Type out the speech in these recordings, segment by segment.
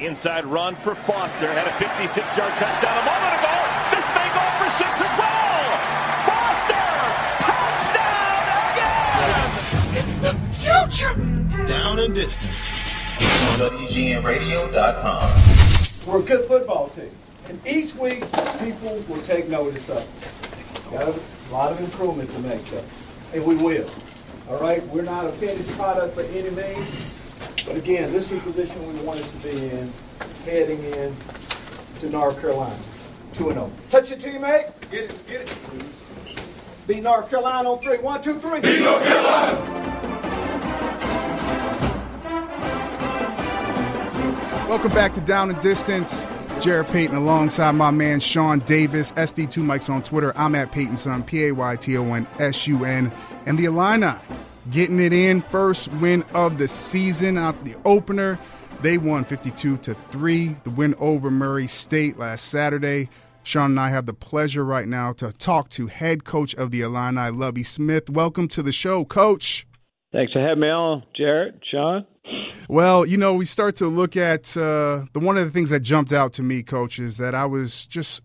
Inside run for Foster. Had a 56-yard touchdown a moment ago. This may go for six as well. Foster! Touchdown again! It's the future. Down and distance. on WGNRadio.com. We're a good football team. And each week, people will take notice of it. Got a lot of improvement to make, though. And we will. All right? We're not a finished product by any means. But again, this is the position we wanted to be in, heading in to North Carolina. 2 0. Touch your teammate. Get it, get it. Beat North Carolina on three. One, two, three. Beat North Carolina. Welcome back to Down and Distance. Jarrett Payton alongside my man Shaun Davis. SD2 Mics on Twitter. I'm at Payton Sun, P A Y T O N S U N. And the Illini getting it in. First win of the season out the opener. They won 52 to 3. The win over Murray State last Saturday. Shaun and I have the pleasure right now to talk to head coach of the Illini, Lovie Smith. Welcome to the show, coach. Thanks for having me on, Jarrett, Shaun. Well, you know, we start to look at uh, the one of the things that jumped out to me, coach, is that I was just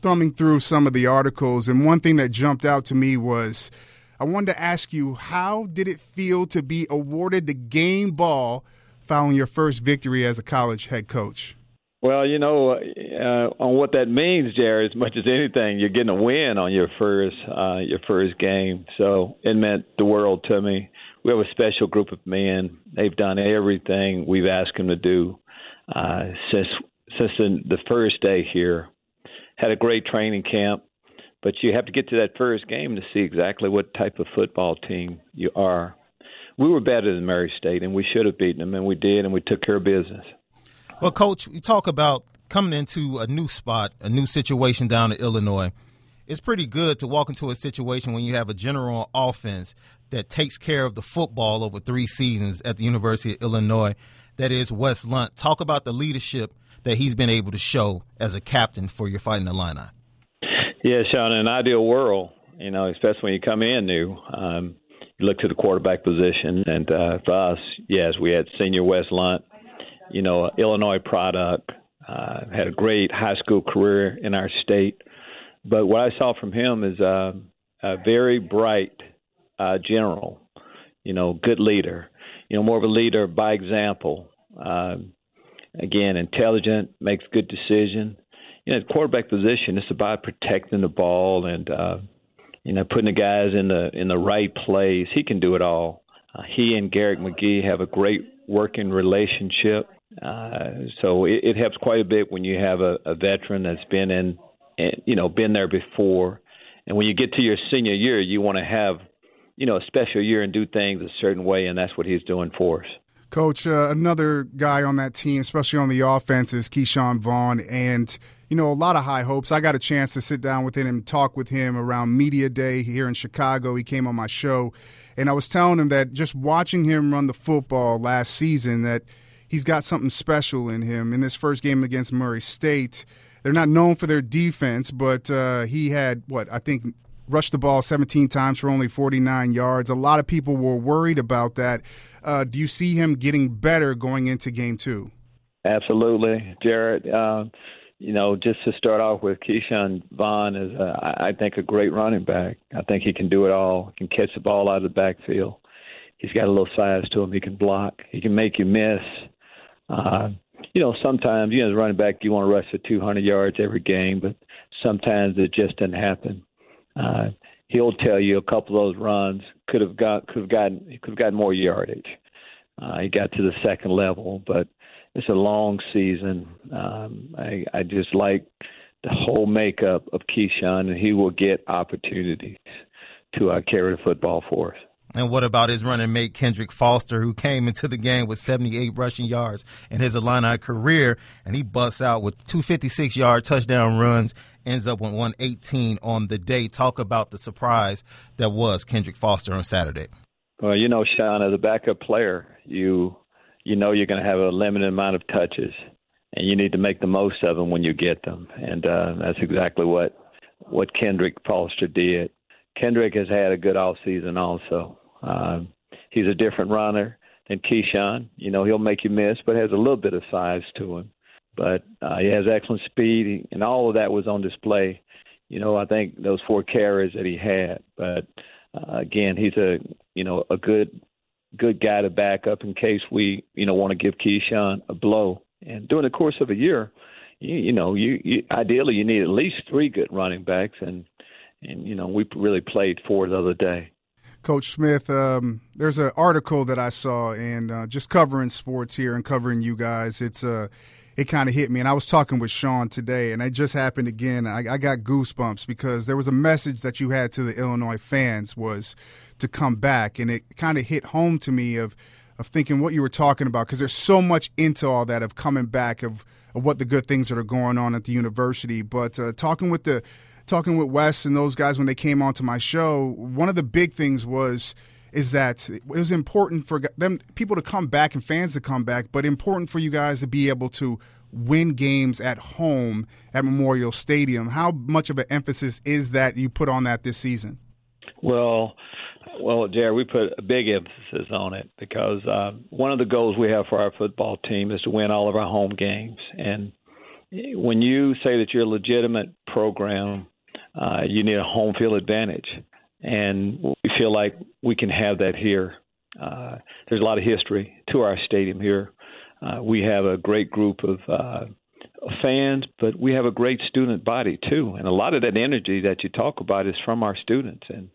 thumbing through some of the articles, and one thing that jumped out to me was I wanted to ask you how did it feel to be awarded the game ball following your first victory as a college head coach? Well, you know, uh, on what that means, Jarrett, as much as anything, you're getting a win on your first uh, your first game, so it meant the world to me we have a special group of men. They've done everything we've asked them to do uh, since since the, the first day here. Had a great training camp, but you have to get to that first game to see exactly what type of football team you are. We were better than Murray State, and we should have beaten them, and we did, and we took care of business. Well, Coach, you talk about coming into a new spot, a new situation down in Illinois it's pretty good to walk into a situation when you have a general offense that takes care of the football over three seasons at the University of Illinois. That is Wes Lunt. Talk about the leadership that he's been able to show as a captain for your fighting Illini. Yeah, Shaun, in an ideal world, you know, especially when you come in new, um, you look to the quarterback position, and uh, for us, yes, we had senior Wes Lunt, you know, Illinois product, uh, had a great high school career in our state but what I saw from him is uh, a very bright uh, general, you know, good leader, you know, more of a leader by example. Uh, again, intelligent, makes good decision. You know, quarterback position, it's about protecting the ball and uh, you know putting the guys in the in the right place. He can do it all. Uh, he and Garrick McGee have a great working relationship. Uh, so it, it helps quite a bit when you have a, a veteran that's been in and you know been there before. And when you get to your senior year, you want to have you know a special year and do things a certain way, and that's what he's doing for us. Coach, uh, another guy on that team, especially on the offense, is Ke'Shawn Vaughn, and you know a lot of high hopes. I got a chance to sit down with him and talk with him around media day here in Chicago. He came on my show, and I was telling him that just watching him run the football last season, that he's got something special in him. In this first game against Murray State, they're not known for their defense, but uh, he had what I think rushed the ball 17 times for only 49 yards. A lot of people were worried about that. Uh, do you see him getting better going into game two? Absolutely, Jarrett. Uh, you know, just to start off with, Ke'Shawn Vaughn is, uh, I think, a great running back. I think he can do it all. He can catch the ball out of the backfield. He's got a little size to him. He can block. He can make you miss. Uh, you know, sometimes, you know, as a running back, you want to rush for 200 yards every game, but sometimes it just doesn't happen. Uh, he'll tell you a couple of those runs could have got could have gotten could have gotten more yardage. Uh, he got to the second level, but it's a long season. Um, I, I just like the whole makeup of Ke'Shawn, and he will get opportunities to uh, carry the football for us. And what about his running mate Kendrick Foster, who came into the game with 78 rushing yards in his Illini career, and he busts out with 256 yard touchdown runs, ends up with 118 on the day. Talk about the surprise that was Kendrick Foster on Saturday. Well, you know, Shaun, as a backup player, you you know you're going to have a limited amount of touches, and you need to make the most of them when you get them, and uh, that's exactly what what Kendrick Foster did. Kendrick has had a good off season also. Uh, he's a different runner. than Ke'Shawn. You know, he'll make you miss, but has a little bit of size to him. But uh, he has excellent speed, and all of that was on display. You know, I think those four carries that he had. But uh, again, he's a you know a good good guy to back up in case we you know want to give Ke'Shawn a blow. And during the course of a year, you, you know, you, you ideally you need at least three good running backs, and and you know we really played four the other day. Coach Smith, um, there's an article that I saw, and uh, just covering sports here and covering you guys, it's uh, it kind of hit me. And I was talking with Shaun today, and it just happened again. I, I got goosebumps because there was a message that you had to the Illinois fans was to come back, and it kind of hit home to me of of thinking what you were talking about because there's so much into all that of coming back of of what the good things that are going on at the university. But uh, talking with the talking with Wes and those guys when they came onto my show, one of the big things was is that it was important for them people to come back and fans to come back, but important for you guys to be able to win games at home at Memorial Stadium. How much of an emphasis is that you put on that this season? Well, well, Jerry, we put a big emphasis on it because uh, one of the goals we have for our football team is to win all of our home games. And when you say that you're a legitimate program, uh, you need a home field advantage. And we feel like we can have that here. Uh, there's a lot of history to our stadium here. Uh, we have a great group of uh, fans, but we have a great student body too. And a lot of that energy that you talk about is from our students. And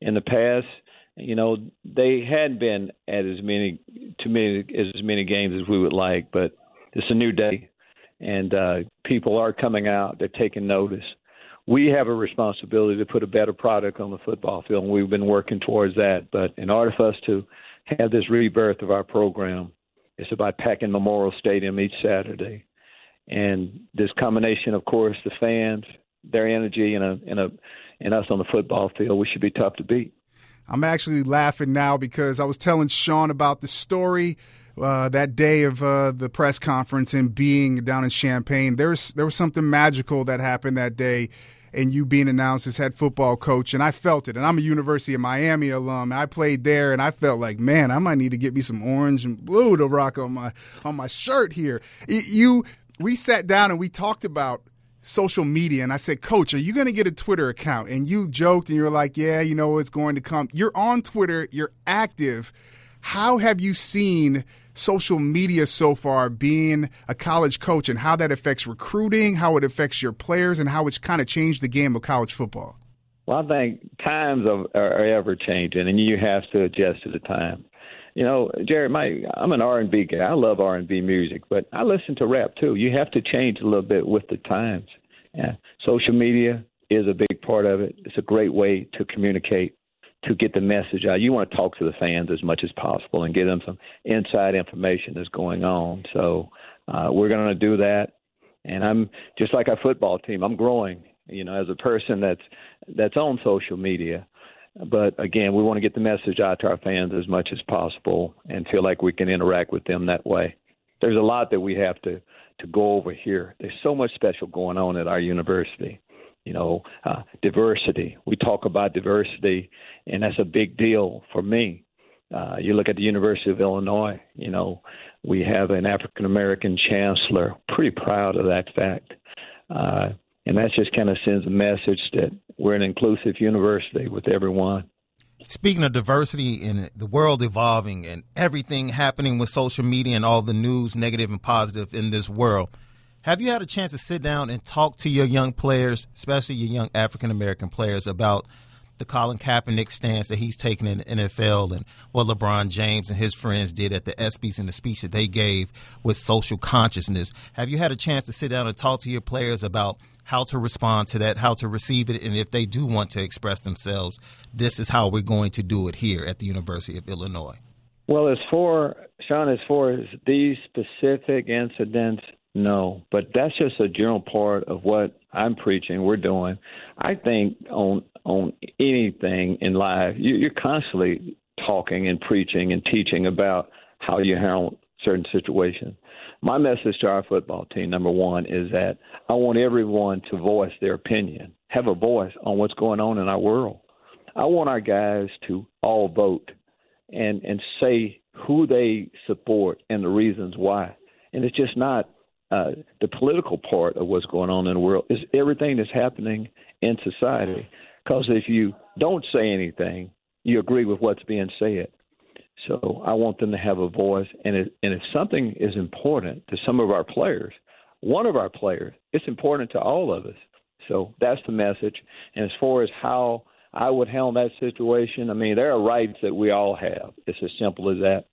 in the past, you know, they hadn't been at as many to many as many games as we would like, but it's a new day, and uh, people are coming out. They're taking notice. We have a responsibility to put a better product on the football field, and we've been working towards that. But in order for us to have this rebirth of our program, it's about packing Memorial Stadium each Saturday, and this combination, of course, the fans, their energy, and a and a and us on the football field, we should be tough to beat. I'm actually laughing now because I was telling Shaun about the story uh, that day of uh, the press conference and being down in Champaign. There's there was something magical that happened that day, and you being announced as head football coach, and I felt it. And I'm a University of Miami alum. And I played there, and I felt like, man, I might need to get me some orange and blue to rock on my on my shirt here. You, we sat down and we talked about social media and I said, Coach, are you going to get a Twitter account? And you joked and you're like, Yeah, you know, it's going to come. You're on Twitter, you're active. How have you seen social media so far being a college coach and how that affects recruiting, how it affects your players, and how it's kind of changed the game of college football? Well, I think times are, are ever changing, and you have to adjust to the time you know, Jarrett, my I'm an R and B guy. I love R and B music, but I listen to rap too. You have to change a little bit with the times. Yeah. Social media is a big part of it. It's a great way to communicate, to get the message out. You want to talk to the fans as much as possible and get them some inside information that's going on. So uh, we're going to do that. And I'm just like our football team. I'm growing, you know, as a person that's that's on social media. But again, we want to get the message out to our fans as much as possible and feel like we can interact with them that way. There's a lot that we have to to go over here. There's so much special going on at our university. You know, uh, diversity. We talk about diversity, and that's a big deal for me. Uh, you look at the University of Illinois. You know, we have an African American chancellor. Pretty proud of that fact. Uh, and that just kind of sends a message that we're an inclusive university with everyone. Speaking of diversity and the world evolving and everything happening with social media and all the news, negative and positive in this world, have you had a chance to sit down and talk to your young players, especially your young African American players, about the Colin Kaepernick stance that he's taken in the NFL and what LeBron James and his friends did at the ESPYS and the speech that they gave with social consciousness. Have you had a chance to sit down and talk to your players about how to respond to that, how to receive it, and if they do want to express themselves, this is how we're going to do it here at the University of Illinois? Well, as for Shaun, as far as these specific incidents, no, but that's just a general part of what I'm preaching. We're doing. I think on on anything in life, you, you're constantly talking and preaching and teaching about how you handle certain situations. My message to our football team, number one, is that I want everyone to voice their opinion, have a voice on what's going on in our world. I want our guys to all vote and and say who they support and the reasons why. And it's just not uh, the political part of what's going on in the world. is everything that's happening in society. Because if you don't say anything, you agree with what's being said. So I want them to have a voice. And, it, and if something is important to some of our players, one of our players, it's important to all of us. So that's the message. And as far as how I would handle that situation, I mean, there are rights that we all have. It's as simple as that.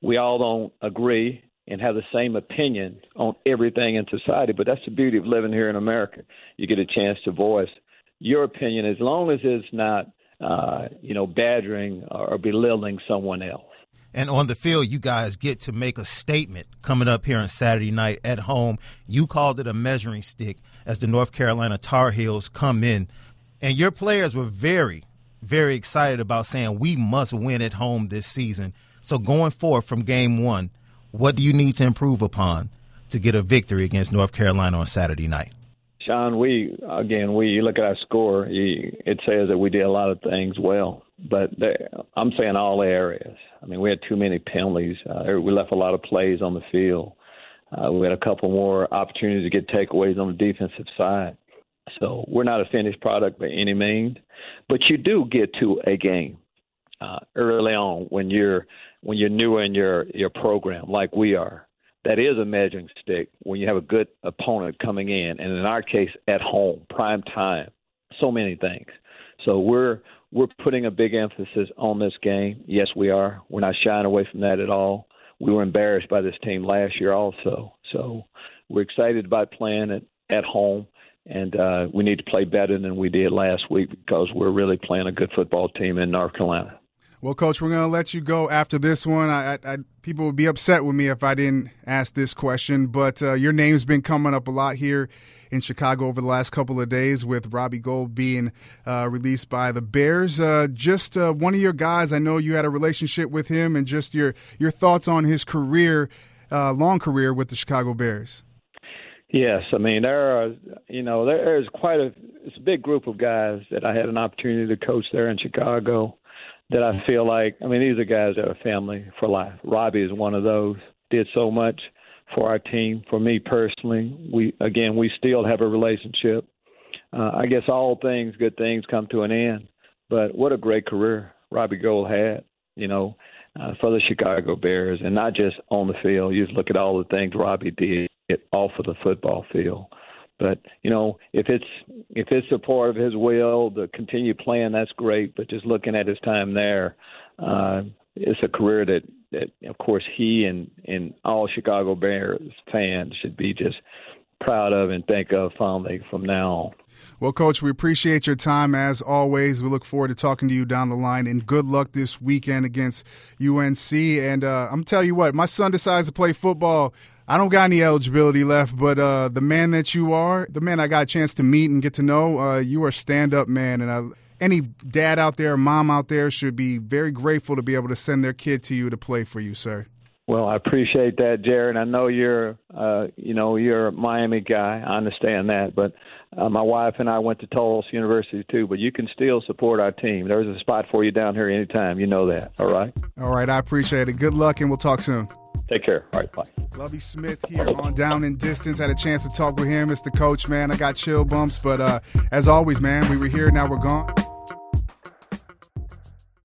We all don't agree and have the same opinion on everything in society, but that's the beauty of living here in America. You get a chance to voice your opinion as long as it's not, uh, you know, badgering or belittling someone else. And on the field, you guys get to make a statement coming up here on Saturday night at home. You called it a measuring stick as the North Carolina Tar Heels come in. And your players were very, very excited about saying, we must win at home this season. So going forward from game one, what do you need to improve upon to get a victory against North Carolina on Saturday night? Shaun, we again, we you look at our score. You, it says that we did a lot of things well, but there, I'm saying all areas. I mean, we had too many penalties. Uh, we left a lot of plays on the field. Uh, we had a couple more opportunities to get takeaways on the defensive side. So we're not a finished product by any means, but you do get to a game uh, early on when you're when you're new in your your program, like we are that is a measuring stick when you have a good opponent coming in, and in our case, at home, prime time, so many things. So we're we're putting a big emphasis on this game. Yes, we are. We're not shying away from that at all. We were embarrassed by this team last year also. So we're excited about playing it at home, and uh, we need to play better than we did last week because we're really playing a good football team in North Carolina. Well, Coach, we're going to let you go after this one. I, I, people would be upset with me if I didn't ask this question, but uh, your name's been coming up a lot here in Chicago over the last couple of days with Robbie Gould being uh, released by the Bears. Uh, just uh, one of your guys, I know you had a relationship with him, and just your your thoughts on his career, uh, long career with the Chicago Bears. Yes, I mean there are, you know, there's quite a it's a big group of guys that I had an opportunity to coach there in Chicago that I feel like I mean these are guys that are family for life. Robbie is one of those. Did so much for our team. For me personally, we again we still have a relationship. Uh, I guess all things, good things, come to an end. But what a great career Robbie Gould had. You know, uh, for the Chicago Bears, and not just on the field. You just look at all the things Robbie did off of the football field. But you know, if it's if it's a part of his will to continue playing, that's great. But just looking at his time there, uh, it's a career that that of course he and and all Chicago Bears fans should be just proud of and think of fondly from now on. Well, Coach, we appreciate your time as always. We look forward to talking to you down the line, and good luck this weekend against UNC. And uh, I'm tell you what, my son decides to play football. I don't got any eligibility left, but uh, the man that you are, the man I got a chance to meet and get to know, uh, you are stand up man, and I, any dad out there, mom out there, should be very grateful to be able to send their kid to you to play for you, sir. Well, I appreciate that, Jarrett. I know you're, uh, you know, you're a Miami guy. I understand that, but uh, my wife and I went to Tulsa University too. But you can still support our team. There's a spot for you down here anytime. You know that. All right. All right. I appreciate it. Good luck, and we'll talk soon. Take care. All right. Bye. Lovie Smith here on Down and Distance. Had a chance to talk with him. It's the coach, man. I got chill bumps, but uh, as always, man, we were here. Now we're gone.